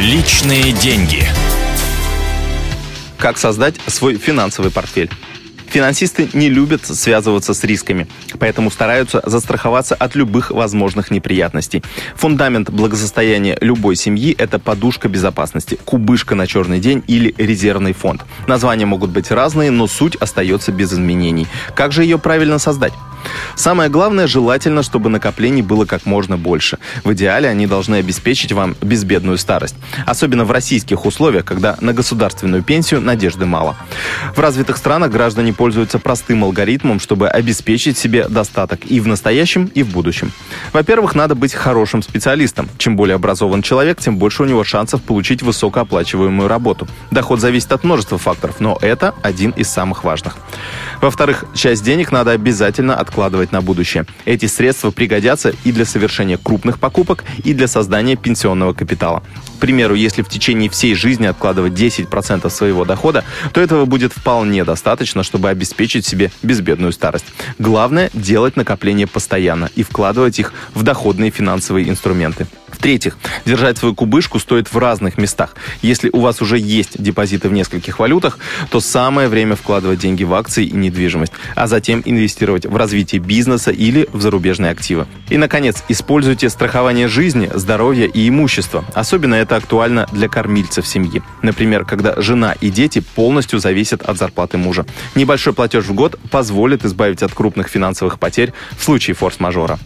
Личные деньги. Как создать свой финансовый портфель? Финансисты не любят связываться с рисками, поэтому стараются застраховаться от любых возможных неприятностей. Фундамент благосостояния любой семьи – это подушка безопасности, кубышка на черный день или резервный фонд. Названия могут быть разные, но суть остается без изменений. Как же ее правильно создать? Самое главное, желательно, чтобы накоплений было как можно больше. В идеале они должны обеспечить вам безбедную старость. Особенно в российских условиях, когда на государственную пенсию надежды мало. В развитых странах граждане пользуются простым алгоритмом, чтобы обеспечить себе достаток и в настоящем, и в будущем. Во-первых, надо быть хорошим специалистом. Чем более образован человек, тем больше у него шансов получить высокооплачиваемую работу. Доход зависит от множества факторов, но это один из самых важных. Во-вторых, часть денег надо обязательно откладывать на будущее. Эти средства пригодятся и для совершения крупных покупок, и для создания пенсионного капитала. К примеру, если в течение всей жизни откладывать 10% своего дохода, то этого будет вполне достаточно, чтобы обеспечить себе безбедную старость. Главное – делать накопления постоянно и вкладывать их в доходные финансовые инструменты. В-третьих, держать свою кубышку стоит в разных местах. Если у вас уже есть депозиты в нескольких валютах, то самое время вкладывать деньги в акции и недвижимость, а затем инвестировать в развитие бизнеса или в зарубежные активы. И, наконец, используйте страхование жизни, здоровья и имущества. Особенно это актуально для кормильцев семьи. Например, когда жена и дети полностью зависят от зарплаты мужа. Небольшой платеж в год позволит избавить от крупных финансовых потерь в случае форс-мажора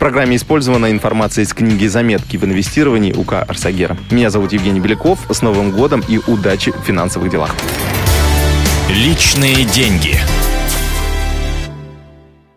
программе использована информация из книги «Заметки в инвестировании» УК Арсагера. Меня зовут Евгений Беляков. С Новым годом и удачи в финансовых делах. Личные деньги.